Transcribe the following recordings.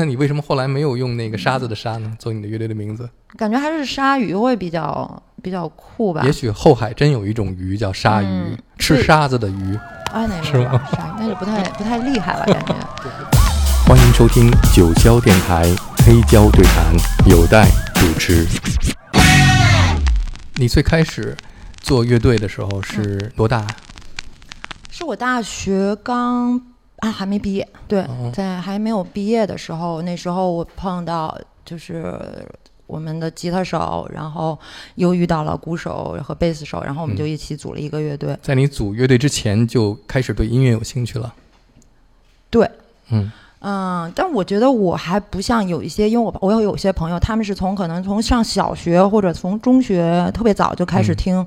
那你为什么后来没有用那个沙子的沙呢？做你的乐队的名字？感觉还是鲨鱼会比较比较酷吧也。许后海真有一种鱼叫鲨鱼，嗯吃沙子的鱼。哎，那是个吗鲨鱼那就不太 不太厉害了，感觉。欢迎收听九霄电台黑胶对谈，有待主持。你最开始做乐队的时候是多大？是我大学刚啊还没毕业，对，哦。在还没有毕业的时候，那时候我碰到就是我们的吉他手，然后又遇到了鼓手和贝斯手，然后我们就嗯。一起组了一个乐队。在你组乐队之前就开始对音乐有兴趣了？对，嗯嗯，但我觉得我还不像有一些，因为我我有有些朋友，他们是从可能从上小学或者从中学特别早就开始嗯听，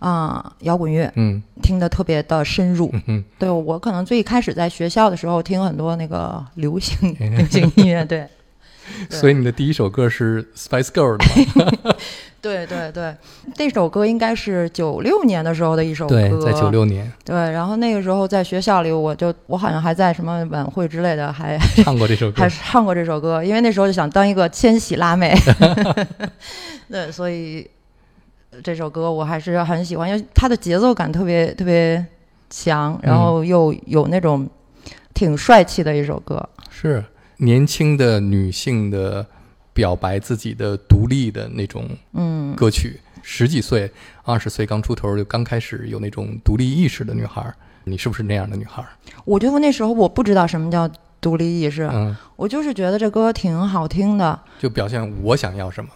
啊、摇滚乐，嗯听得特别的深入。嗯，对我可能最开始在学校的时候听很多那个 流行流行音乐，对 对所以你的第一首歌是 Spice Girl 的吗？对对对，那 首歌应该是九六年的时候的一首歌，对，在九六年对，然后那个时候在学校里，我就我好像还在什么晚会之类的，还唱过这首歌还。唱过这首歌，因为那时候就想当一个千禧辣妹，对，所以这首歌我还是很喜欢，因为它的节奏感特别特别强，然后又有那种挺帅气的一首歌。是年轻的女性的表白自己的独立的那种嗯，歌曲。十几岁、二十岁刚出头就刚开始有那种独立意识的女孩，你是不是那样的女孩？我觉得那时候我不知道什么叫独立意识，嗯，我就是觉得这歌挺好听的，就表现我想要什么。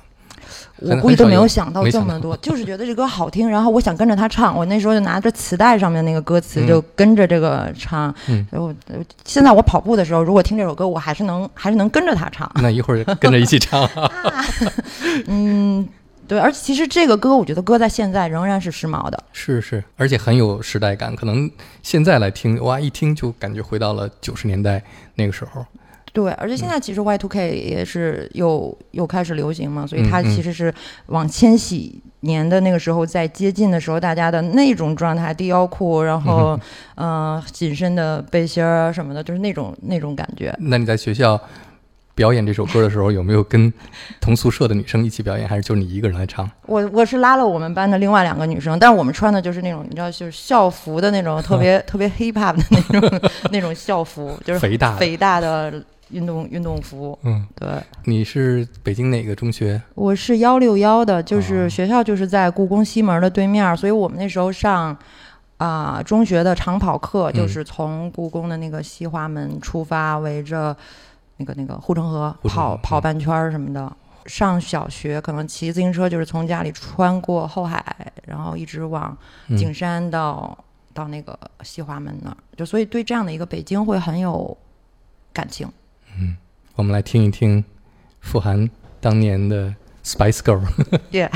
我估计都没有想到这么多，就是觉得这歌好听，然后我想跟着他唱。我那时候就拿着磁带上面那个歌词，嗯就跟着这个唱。嗯我我现在我跑步的时候，如果听这首歌，我还是能还是能跟着他唱。那一会儿跟着一起唱。嗯，对，而且其实这个歌，我觉得歌在现在仍然是时髦的。是是，而且很有时代感。可能现在来听，哇，一听就感觉回到了九十年代那个时候。对，而且现在其实 Y two K 也是又又开始流行嘛，所以它嗯嗯其实是往千禧年的那个时候在接近的时候，大家的那种状态，低腰裤，然后呃紧身的背心儿啊什么的，就是那种那种感觉。那你在学校表演这首歌的时候，有没有跟同宿舍的女生一起表演，还是就你一个人来唱？我我是拉了我们班的另外两个女生，但是我们穿的就是那种你知道，就是校服的那种特别 特别 hip hop 的那种 那种校服，就是肥大的。肥大的运动运动服。嗯，对，你是北京哪个中学？我是幺六幺的，就是哦学校就是在故宫西门的对面儿，所以我们那时候上啊、中学的长跑课，就嗯是从故宫的那个西华门出发，围着那个那个护城河跑跑嗯半圈儿什么的。上小学可能骑自行车就是从家里穿过后海，然后一直往嗯景山到、到那个西华门那儿，就所以对这样的一个北京会很有感情。我们来听一听傅含当年的 Spice Girl。Yeah。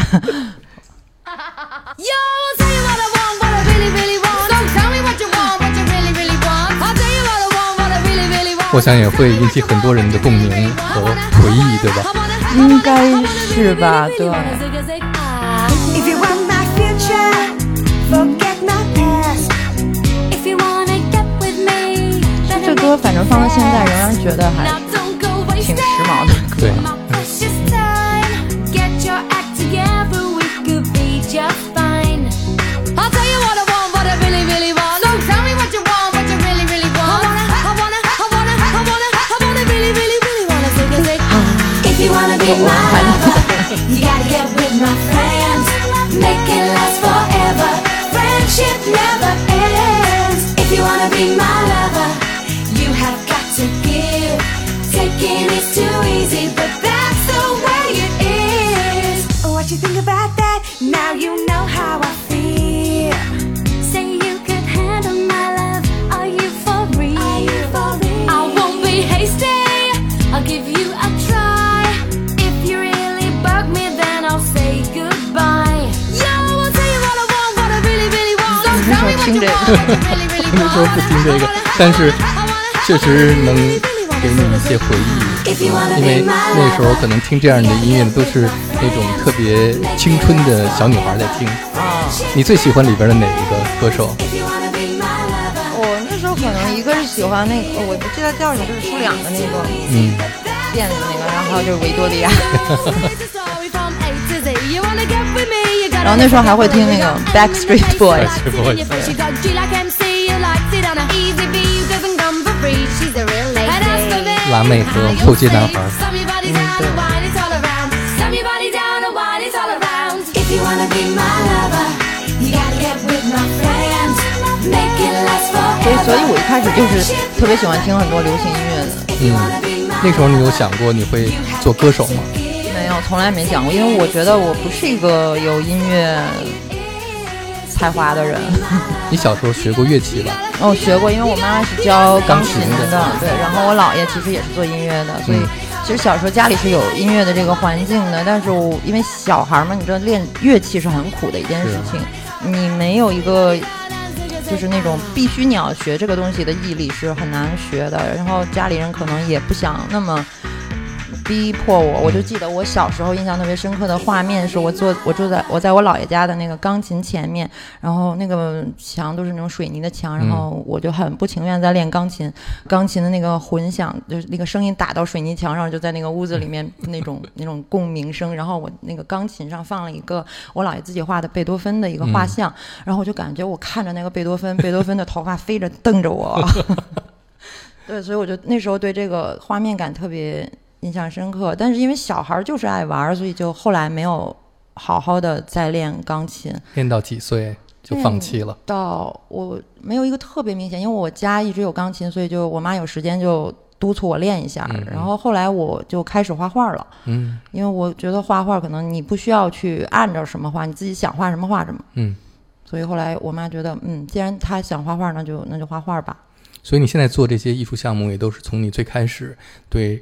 我想也会引起很多人的共鸣和回忆，对吧？应该是吧，对。就这歌，反正放到现在，仍然觉得还。挺 wasting 时髦的歌。对，my precious time. Get your act together, we could be just 时候 want. 不听这个，但是确实能给你一些回忆。因为那时候可能听这样的音乐都是那种特别青春的小女孩在听。你最喜欢里边的哪一个歌手.我那时候可能一个是喜欢那个，我不记得叫什么，就是出两个那个，嗯，店里的那个，然后就是维多利亚，然后那时候还会听那个 Backstreet Boys。蓝妹和后街男孩。所以，我一开始就是特别喜欢听很多流行音乐的。嗯，那时候你有想过你会做歌手吗？没有，从来没想过，因为我觉得我不是一个有音乐才华的人。你小时候学过乐器吧？哦，学过，因为我妈妈是教钢琴钢琴的对，然后我姥爷其实也是做音乐的，所以嗯其实小时候家里是有音乐的这个环境的。但是我因为小孩嘛，你知道练乐器是很苦的一件事情，你没有一个就是那种必须你要学这个东西的毅力是很难学的。然后家里人可能也不想那么。逼迫我，我就记得我小时候印象特别深刻的画面是我坐我坐在我在我姥爷家的那个钢琴前面，然后那个墙都是那种水泥的墙，然后我就很不情愿在练钢琴，钢琴的那个混响就是那个声音打到水泥墙上，就在那个屋子里面那种 那种共鸣声，然后我那个钢琴上放了一个我姥爷自己画的贝多芬的一个画像，然后我就感觉我看着那个贝多芬，贝多芬的头发飞着瞪着我，对，所以我就那时候对这个画面感特别印象深刻，但是因为小孩儿就是爱玩儿，所以就后来没有好好的再练钢琴。练到几岁就放弃了？到我没有一个特别明显，因为我家一直有钢琴，所以就我妈有时间就督促我练一下。然后后来我就开始画画了，嗯因为我觉得画画可能你不需要去按照什么画，你自己想画什么画什么。嗯。所以后来我妈觉得，嗯，既然她想画画，那就那就画画吧。所以你现在做这些艺术项目，也都是从你最开始对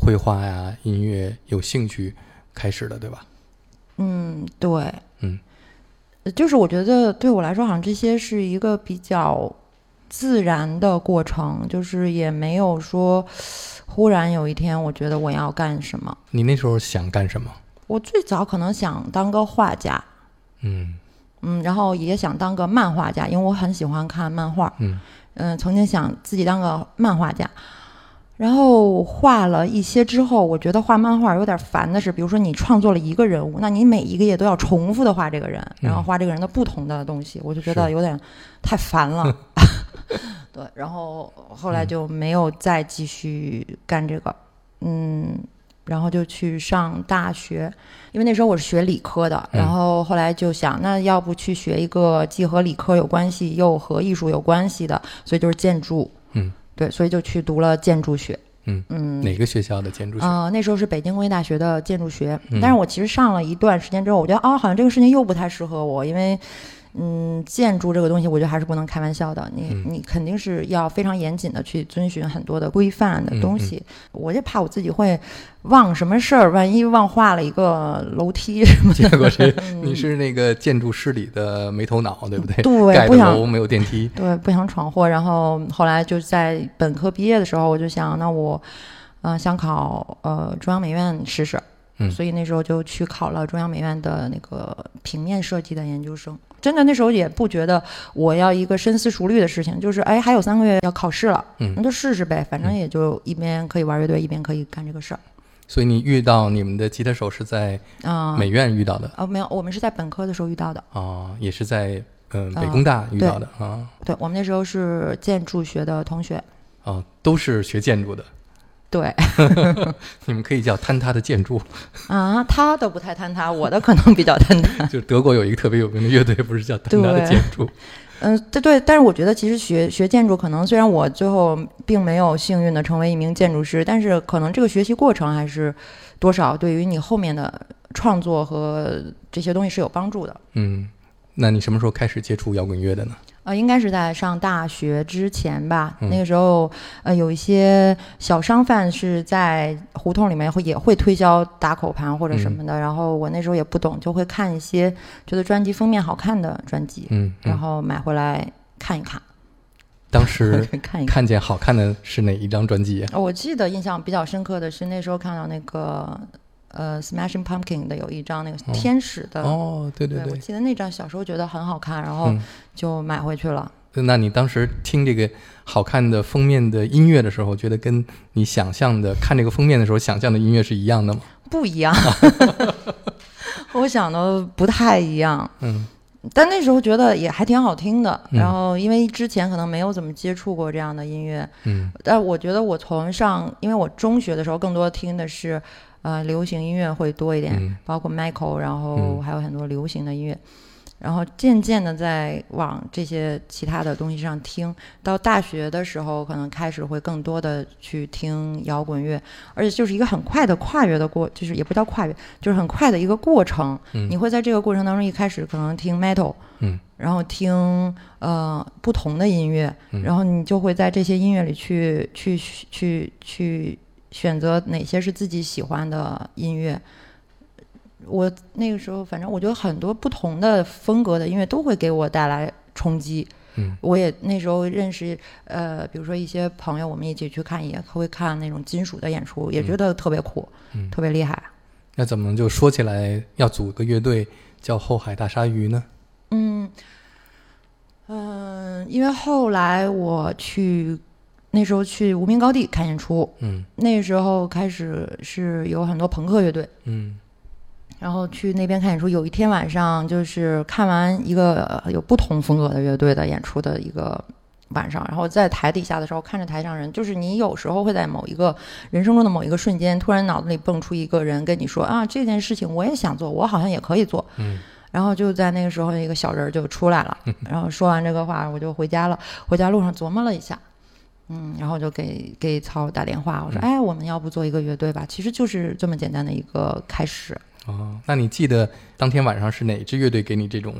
绘画呀、音乐有兴趣开始的，对吧？嗯，对，嗯呃，就是我觉得对我来说，好像这些是一个比较自然的过程，就是也没有说忽然有一天我觉得我要干什么。你那时候想干什么？我最早可能想当个画家，嗯嗯，然后也想当个漫画家，因为我很喜欢看漫画，嗯嗯、曾经想自己当个漫画家。然后画了一些之后，我觉得画漫画有点烦的是，比如说你创作了一个人物，那你每一个页都要重复的画这个人，然后画这个人的不同的东西，我就觉得有点 太烦了。对，然后后来就没有再继续干这个，嗯，然后就去上大学，因为那时候我是学理科的，嗯。然后后来就想，那要不去学一个既和理科有关系又和艺术有关系的，所以就是建筑，嗯，对，所以就去读了建筑学，嗯嗯。哪个学校的建筑学？啊、那时候是北京工业大学的建筑学，嗯但是我其实上了一段时间之后，我觉得啊，好像这个事情又不太适合我，因为，嗯，建筑这个东西，我觉得还是不能开玩笑的，你、嗯你肯定是要非常严谨的去遵循很多的规范的嗯东西。我就怕我自己会忘什么事儿，万一忘画了一个楼梯什么的，结果是 你是那个建筑师里的没头脑，对不对？对不想没有电梯。对，不想闯祸。然后后来就在本科毕业的时候，我就想，那我，呃，想考呃中央美院试试。嗯所以那时候就去考了中央美院的那个平面设计的研究生。真的那时候也不觉得我要一个深思熟虑的事情，就是哎，还有三个月要考试了，嗯那就试试呗，反正嗯也就一边可以玩乐队，一边可以干这个事儿。所以你遇到你们的吉他手是在啊、美院遇到的哦，没有，我们是在本科的时候遇到的。啊，也是在嗯啊北工大遇到的啊对我们那时候是建筑学的同学。啊，都是学建筑的。对 你们可以叫坍塌的建筑，啊，他的不太坍塌，我的可能比较坍塌。就是德国有一个特别有名的乐队，不是叫坍塌的建筑？嗯，对对，但是我觉得其实学学建筑，可能虽然我最后并没有幸运的成为一名建筑师，但是可能这个学习过程还是多少对于你后面的创作和这些东西是有帮助的。嗯，那你什么时候开始接触摇滚乐的呢？呃，应该是在上大学之前吧。嗯那个时候，呃，有一些小商贩是在胡同里面会也会推销打口盘或者什么的。然后我那时候也不懂，就会看一些觉得专辑封面好看的专辑，嗯，然嗯后买回来看一看，当时 看一看。见好看的是哪一张专辑呀？哦我记得印象比较深刻的是那时候看到那个呃 Smashing Pumpkin 的有一张那个哦天使的，哦，对对对我，记得那张小时候觉得很好看，然后嗯就买回去了。那你当时听这个好看的封面的音乐的时候，觉得跟你想象的看这个封面的时候想象的音乐是一样的吗？不一样，我想的不太一样。嗯但那时候觉得也还挺好听的。嗯然后因为之前可能没有怎么接触过这样的音乐，嗯但我觉得我从上，因为我中学的时候更多听的是呃流行音乐会多一点，嗯包括 Michael，然后嗯还有很多流行的音乐。然后渐渐的在往这些其他的东西上听，到大学的时候，可能开始会更多的去听摇滚乐，而且就是一个很快的跨越的过，就是也不叫跨越，就是很快的一个过程。嗯你会在这个过程当中，一开始可能听 metal，嗯然后听呃不同的音乐，嗯然后你就会在这些音乐里去去去去选择哪些是自己喜欢的音乐。我那个时候，反正我觉得很多不同的风格的音乐都会给我带来冲击。嗯我也那时候认识呃，比如说一些朋友，我们一起去看，也会看那种金属的演出，也觉得特别酷，嗯特别厉害。那怎么就说起来要组个乐队叫后海大鲨鱼呢？嗯嗯、因为后来我去那时候去无名高地看演出，嗯那时候开始是有很多朋克乐队，嗯然后去那边看演出。有一天晚上，就是看完一个呃有不同风格的乐队的演出的一个晚上，然后在台底下的时候，看着台上人，就是你有时候会在某一个人生中的某一个瞬间，突然脑子里蹦出一个人跟你说啊，这件事情我也想做，我好像也可以做。嗯然后就在那个时候，一个小人儿就出来了。然后说完这个话，我就回家了。回家路上琢磨了一下，嗯，然后就给给曹打电话，我说：“嗯哎，我们要不做一个乐队吧？其实就是这么简单的一个开始。哦，那你记得当天晚上是哪支乐队给你这种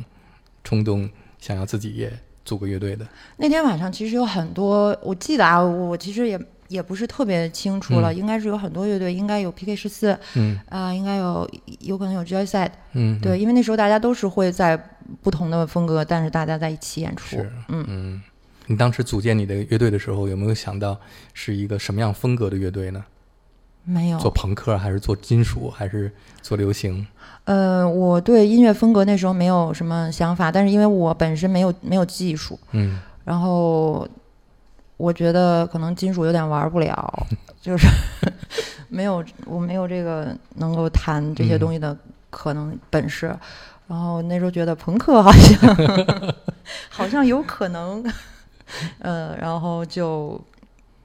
冲动，想要自己也组个乐队的？那天晚上其实有很多，我记得啊，我其实也也不是特别清楚了，嗯应该是有很多乐队，应该有 PK 十四嗯啊，应该有有可能有 Joyside，嗯，对，因为那时候大家都是会在不同的风格，但是大家在一起演出。是，嗯嗯。你当时组建你的乐队的时候，有没有想到是一个什么样风格的乐队呢？没有做朋克还是做金属还是做流行？呃，我对音乐风格那时候没有什么想法，但是因为我本身没有没有技术，嗯然后我觉得可能金属有点玩不了，就是没有我没有这个能够弹这些东西的可能本事。然后那时候觉得朋克好像 好像有可能，呃，然后就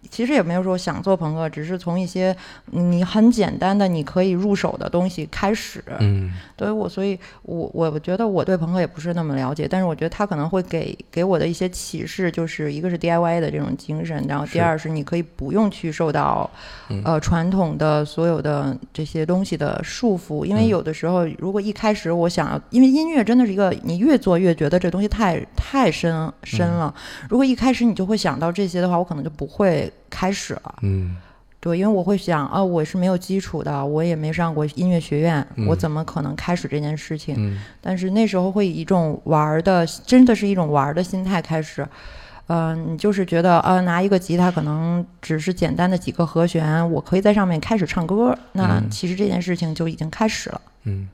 其实也没有说想做朋克，只是从一些你很简单的你可以入手的东西开始。嗯。对我，所以我我觉得我对朋克也不是那么了解，但是我觉得他可能会给给我的一些启示，就是一个是 DIY 的这种精神，然后第二是你可以不用去受到、嗯。呃传统的所有的这些东西的束缚，因为嗯。有的时候如果一开始我想要，因为音乐真的是一个你越做越觉得这东西太太深深了，如果一开始你就会想到这些的话，我可能就不会开始了。嗯对，因为我会想啊，我是没有基础的，我也没上过音乐学院，我嗯怎么可能开始这件事情？嗯但是那时候会以一种玩儿的，真的是一种玩儿的心态开始。嗯、你就是觉得啊、拿一个吉他可能只是简单的几个和弦，我可以在上面开始唱歌。那嗯其实这件事情就已经开始了。嗯，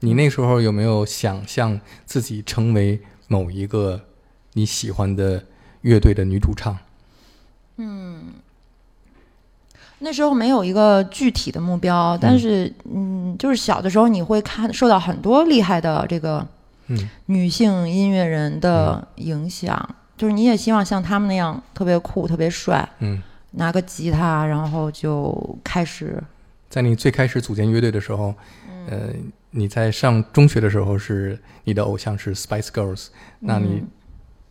你那时候有没有想象自己成为某一个你喜欢的乐队的女主唱？那时候没有一个具体的目标，但是嗯，就是小的时候你会看受到很多厉害的这个嗯。女性音乐人的影响，就是你也希望像他们那样特别酷、特别帅，嗯，拿个吉他，然后就开始。在你最开始组建乐队的时候，嗯。呃，你在上中学的时候是你的偶像是 Spice Girls，那你嗯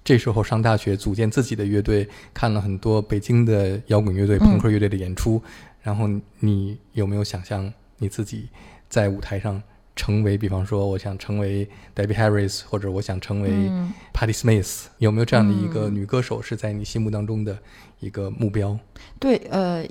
这时候上大学组建自己的乐队，看了很多北京的摇滚乐队、嗯。朋克乐队的演出，然后你有没有想象你自己在舞台上成为，比方说我想成为 Debbie Harris，或者我想成为嗯。Patti Smith，、有没有这样的一个嗯。女歌手是在你心目当中的一个目标？对，呃，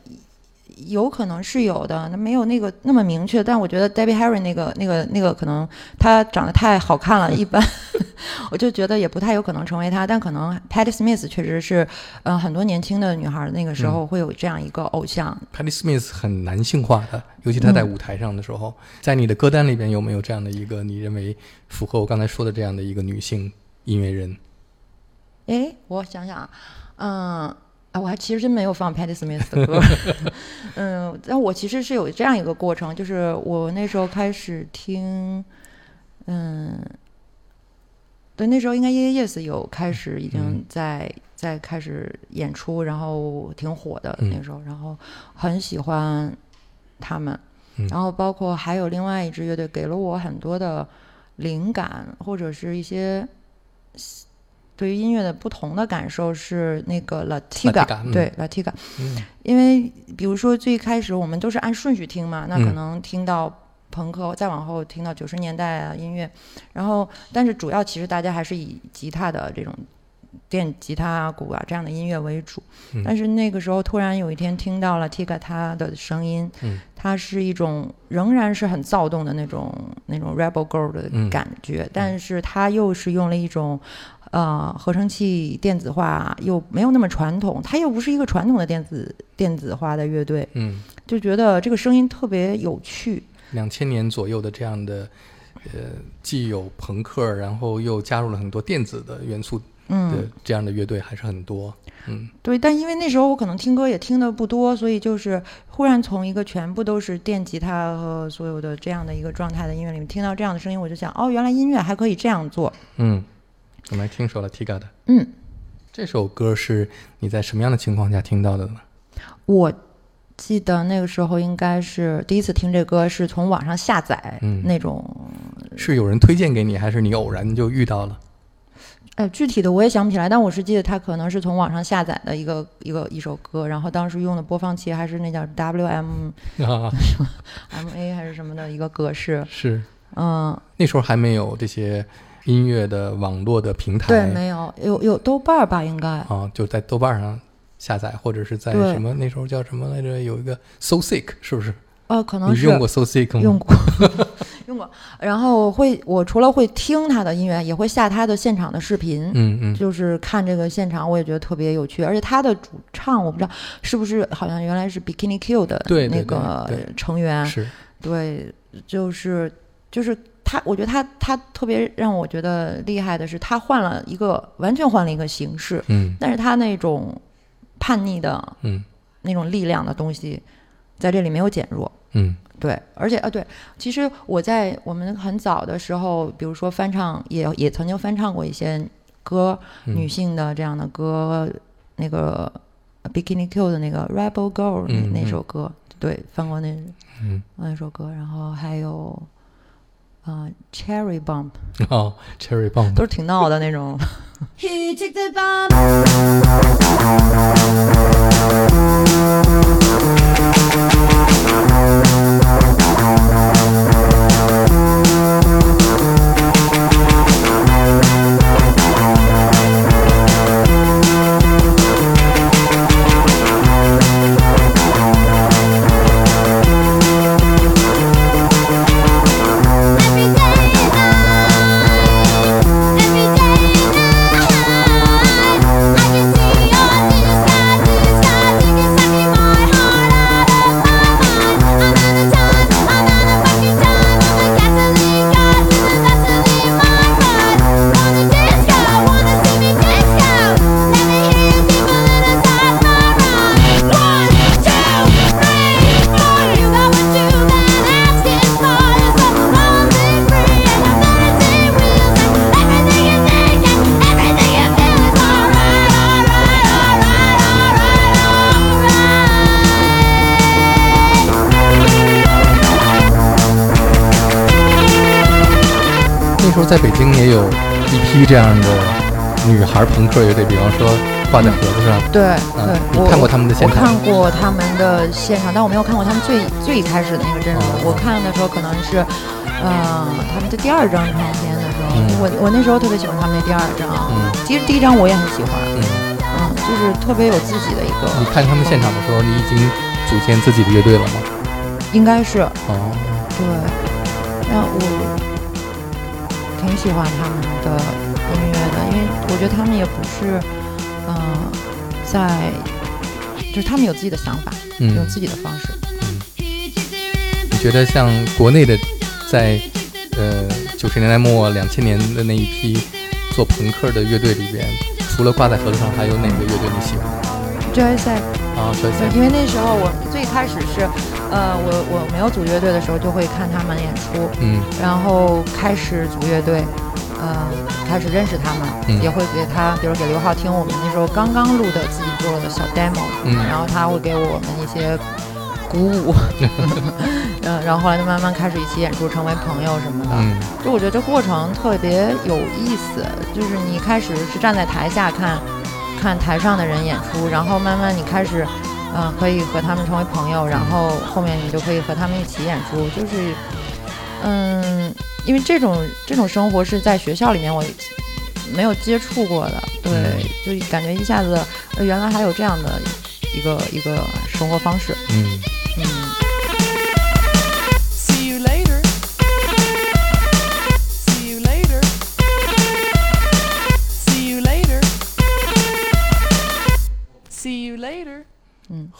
有可能是有的，那没有那个那么明确，但我觉得 Debbie Harry 那个、那个、那个，可能她长得太好看了，一般，我就觉得也不太有可能成为她。但可能 Patti Smith 确实是，嗯、很多年轻的女孩那个时候会有这样一个偶像。Patti Smith 很男性化的，尤其她在嗯舞台上的时候，在你的歌单里边有没有这样的一个你认为符合我刚才说的这样的一个女性音乐人？哎，我想想啊，嗯。啊，我还其实真没有放 Patti Smith 的歌，嗯，但我其实是有这样一个过程，就是我那时候开始听，嗯，对，那时候应该 Yeah Yes 有开始已经嗯。在、在开始演出，然后挺火的嗯。那时候，然后很喜欢他们，嗯。然后包括还有另外一支乐队给了我很多的灵感，或者是一些对于音乐的不同的感受，是那个 Latiga，Latiga，嗯。对 Latiga，嗯。因为比如说最开始我们都是按顺序听嘛，那可嗯能听到朋克，再往后听到九十年代啊音乐，然后但是主要其实大家还是以吉他的这种电吉他啊、鼓啊这样的音乐为主。嗯。但是那个时候突然有一天听到了 Tiga 他的声音，嗯。它是一种仍然是很躁动的那种那种 rebel girl 的嗯。感觉，但是它又是用了一种。呃，合成器电子化又没有那么传统，它又不是一个传统的电子电子化的乐队，嗯，就觉得这个声音特别有趣。两千年左右的这样的，呃，既有朋克，然后又加入了很多电子的元素的嗯，这样的乐队还是很多。嗯对，但因为那时候我可能听歌也听的不多，所以就是忽然从一个全部都是电吉他和所有的这样的一个状态的音乐里面听到这样的声音，我就想，哦，原来音乐还可以这样做。嗯，我们来听首了 Tiga 的。嗯，这首歌是你在什么样的情况下听到的呢？我记得那个时候应该是第一次听这歌，是从网上下载嗯那种。是有人推荐给你，还是你偶然就遇到了？哎，具体的我也想不起来，但我是记得它可能是从网上下载的一个一个一首歌，然后当时用的播放器还是那叫 WM 啊，MA 还是什么的一个格式，是嗯，那时候还没有这些音乐的网络的平台，对，没有，有有豆瓣儿吧，应该，啊，就在豆瓣上下载，或者是在什么那时候叫什么来着？有一个 So Sick，是不是？呃，可能是你用过 So Sick 吗？用过，用过。然后会，我除了会听他的音乐，也会下他的现场的视频，嗯嗯就是看这个现场，我也觉得特别有趣。而且他的主唱，我不知道是不是好像原来是 Bikini Kill 的那个对对成员，是对，就是就是他，我觉得他他特别让我觉得厉害的是，他换了一个完全换了一个形式，嗯但是他那种叛逆的嗯那种力量的东西，在这里没有减弱。嗯对，而且啊，对，其实我在我们很早的时候，比如说翻唱，也也曾经翻唱过一些歌，嗯女性的这样的歌，那个 Bikini Kill 的那个 Rebel Girl 那、那首歌，对，翻过那嗯那首歌，然后还有啊、呃 Cherry Bomb，哦，Cherry Bomb 都是挺闹的那种。在北京也有一批这样的女孩朋克乐队，比方说挂在盒子上。对嗯对，你我看过他们的现场我场看过他们的现场，但我没有看过他们最最开始的那个阵容。哦我看的时候可能是，呃，他们的第二张唱片的时候，嗯我我那时候特别喜欢他们的第二张。嗯其实第一张我也很喜欢，嗯，嗯，就是特别有自己的一个你，看他们现场的时候，你已经组建自己的乐队了吗？应该是哦，对。那我挺喜欢他们的音乐的，因为我觉得他们也不是，嗯、在，就是他们有自己的想法，有嗯，自己的方式。你觉得像国内的在呃九十年代末两千年的那一批做朋克的乐队里边，除除了挂在盒子上，还有哪个乐队你喜欢？Joyce 啊？，Joyce，因为那时候我最开始是，呃，我我没有组乐队的时候就会看他们演出，嗯然后开始组乐队，呃，开始认识他们，嗯也会给他，比如给刘浩听我们那时候刚刚录的自己做的小 demo，、嗯然后他会给我们一些鼓舞，嗯，然后后来就慢慢开始一起演出，成为朋友什么的。嗯就我觉得这过程特别有意思，就是你一开始是站在台下看，看台上的人演出，然后慢慢你开始，嗯、可以和他们成为朋友，然后后面你就可以和他们一起演出，就是，嗯，因为这种这种生活是在学校里面我没有接触过的，对，就感觉一下子，呃原来还有这样的一个一个生活方式。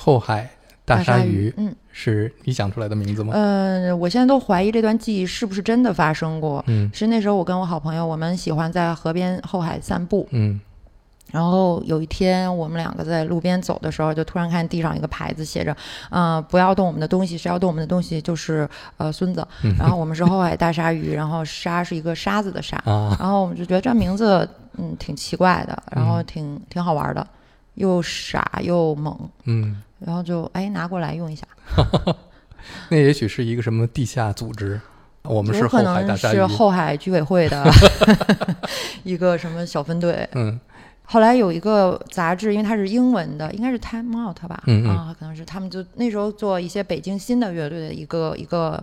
后海大鲨鱼嗯。是你想出来的名字吗？呃，我现在都怀疑这段记忆是不是真的发生过。嗯是那时候我跟我好朋友，我们喜欢在河边后海散步。嗯然后有一天，我们两个在路边走的时候，就突然看地上一个牌子，写着“嗯、不要动我们的东西，谁要动我们的东西就是呃孙子”。嗯然后我们是后海大鲨鱼，然后鲨是一个沙子的沙。啊然后我们就觉得这名字嗯挺奇怪的，然后嗯挺挺好玩的，又傻又猛，嗯，然后就哎拿过来用一下。那也许是一个什么地下组织，我们是有后可能海大鲨鱼是。后海居委会的 一个什么小分队。嗯后来有一个杂志，因为它是英文的，应该是 Time Out 吧？嗯嗯啊，可能是他们就那时候做一些北京新的乐队的一个一个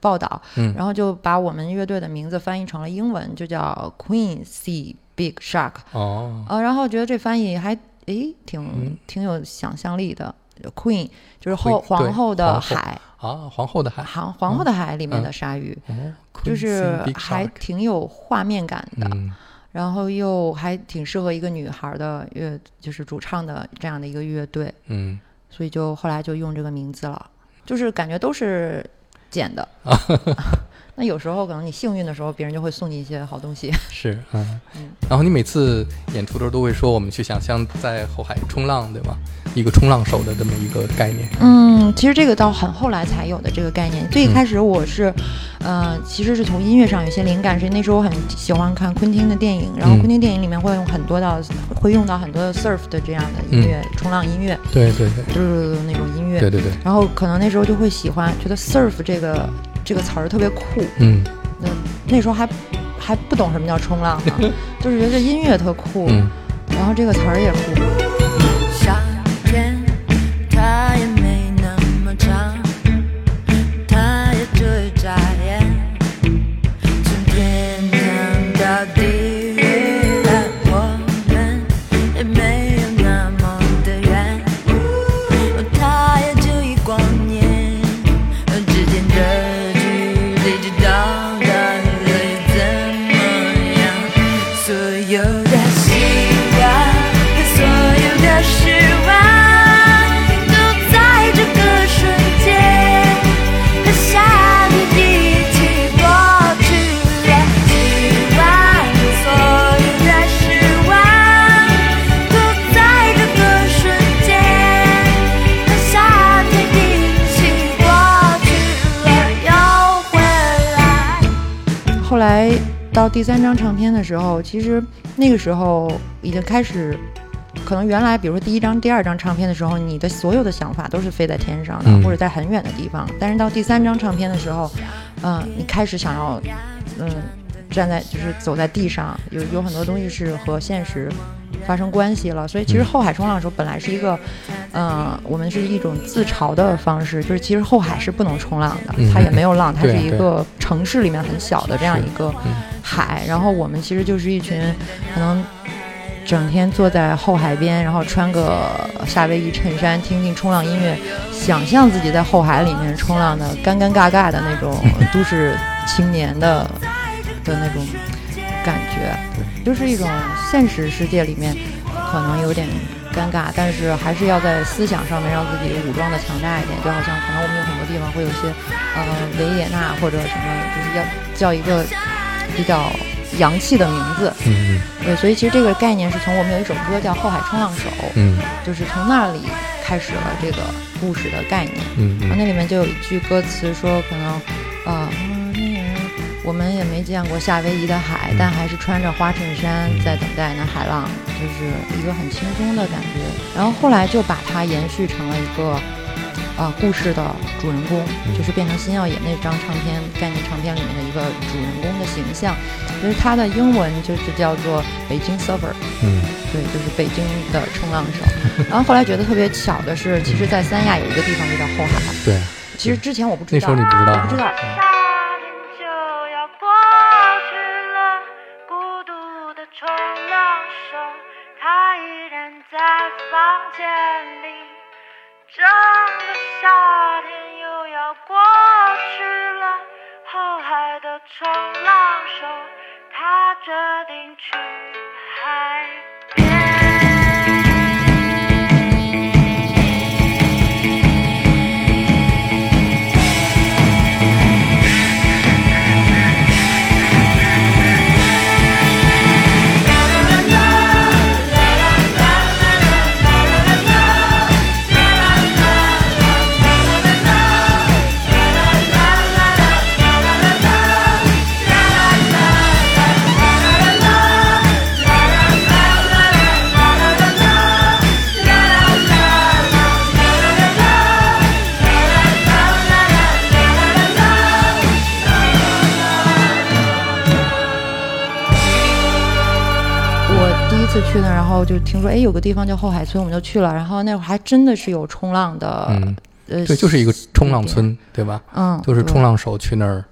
报道，嗯然后就把我们乐队的名字翻译成了英文，就叫 Queen Sea Big Shark。哦呃，然后觉得这翻译还诶挺、嗯挺有想象力的。Queen 就是后皇后的海，啊，皇后的海皇皇后的海里面的嗯鲨鱼，哦，就是还挺有画面感的。嗯然后又还挺适合一个女孩的乐，就是主唱的这样的一个乐队，嗯所以就后来就用这个名字了，就是感觉都是剪的。那有时候可能你幸运的时候，别人就会送你一些好东西。是嗯嗯，然后你每次演出的时候都会说我们去想象在后海冲浪，对吗？一个冲浪手的这么一个概念。嗯，其实这个到很后来才有的这个概念。最嗯开始我是，呃，其实是从音乐上有些灵感，是那时候我很喜欢看昆汀的电影，然后嗯昆汀电影里面会用很多到会用到很多的 surf 的这样的音乐，冲浪音乐，对对对就是那种音乐。对对对，然后可能那时候就会喜欢，觉得 surf 这个这个词儿特别酷。嗯那那时候还还不懂什么叫冲浪呢，就是觉得这音乐特酷，嗯然后这个词儿也酷。到第三张唱片的时候，其实那个时候已经开始，可能原来比如说第一张、第二张唱片的时候，你的所有的想法都是飞在天上的，嗯或者在很远的地方。但是到第三张唱片的时候，嗯、你开始想要，嗯，站在就是走在地上，有有很多东西是和现实发生关系了。所以其实嗯后海冲浪的时候，本来是一个，嗯、我们是一种自嘲的方式，就是其实后海是不能冲浪的，嗯。它也没有浪，它是一个城市里面很小的这样一个嗯。海，然后我们其实就是一群可能整天坐在后海边，然后穿个夏威夷衬衫，听听冲浪音乐，想象自己在后海里面冲浪的干干尬尬的那种都市青年的的那种感觉，就是一种现实世界里面可能有点尴尬，但是还是要在思想上面让自己武装的强大一点，就好像可能我们有很多地方会有一些呃维也纳或者什么，就是要叫一个比较洋气的名字。嗯对，所以其实这个概念是从我们有一首歌叫《后海冲浪手》，嗯就是从那里开始了这个故事的概念。嗯嗯然后那里面就有一句歌词说，可能，呃，我们也没见过夏威夷的海，嗯但还是穿着花衬衫在等待那海浪，就是一个很轻松的感觉。然后后来就把它延续成了一个，呃，故事的主人公，就是变成新耀野那张唱片概念唱片里面的一个主人公的形象。就是它的英文就是叫做北京 Surfer，嗯对，就是北京的冲浪手。然后后来觉得特别巧的是，其实，在三亚有一个地方就叫后海。对，其实之前我不知道，那时候你不知道我不知道。冲浪手，他决定去海就听说，哎，有个地方叫后海村，我们就去了。然后那会儿还真的是有冲浪的，嗯，呃，对，就是一个冲浪村，对吧？嗯，就是冲浪手去那儿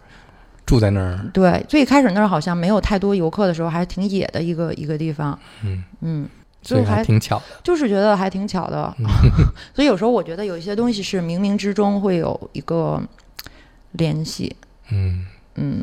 住在那儿，对，最开始那儿好像没有太多游客的时候，还挺野的一个一个地方。嗯，嗯，所以还还挺巧的。就是觉得还挺巧的。嗯 所以有时候我觉得有一些东西是冥冥之中会有一个联系。嗯嗯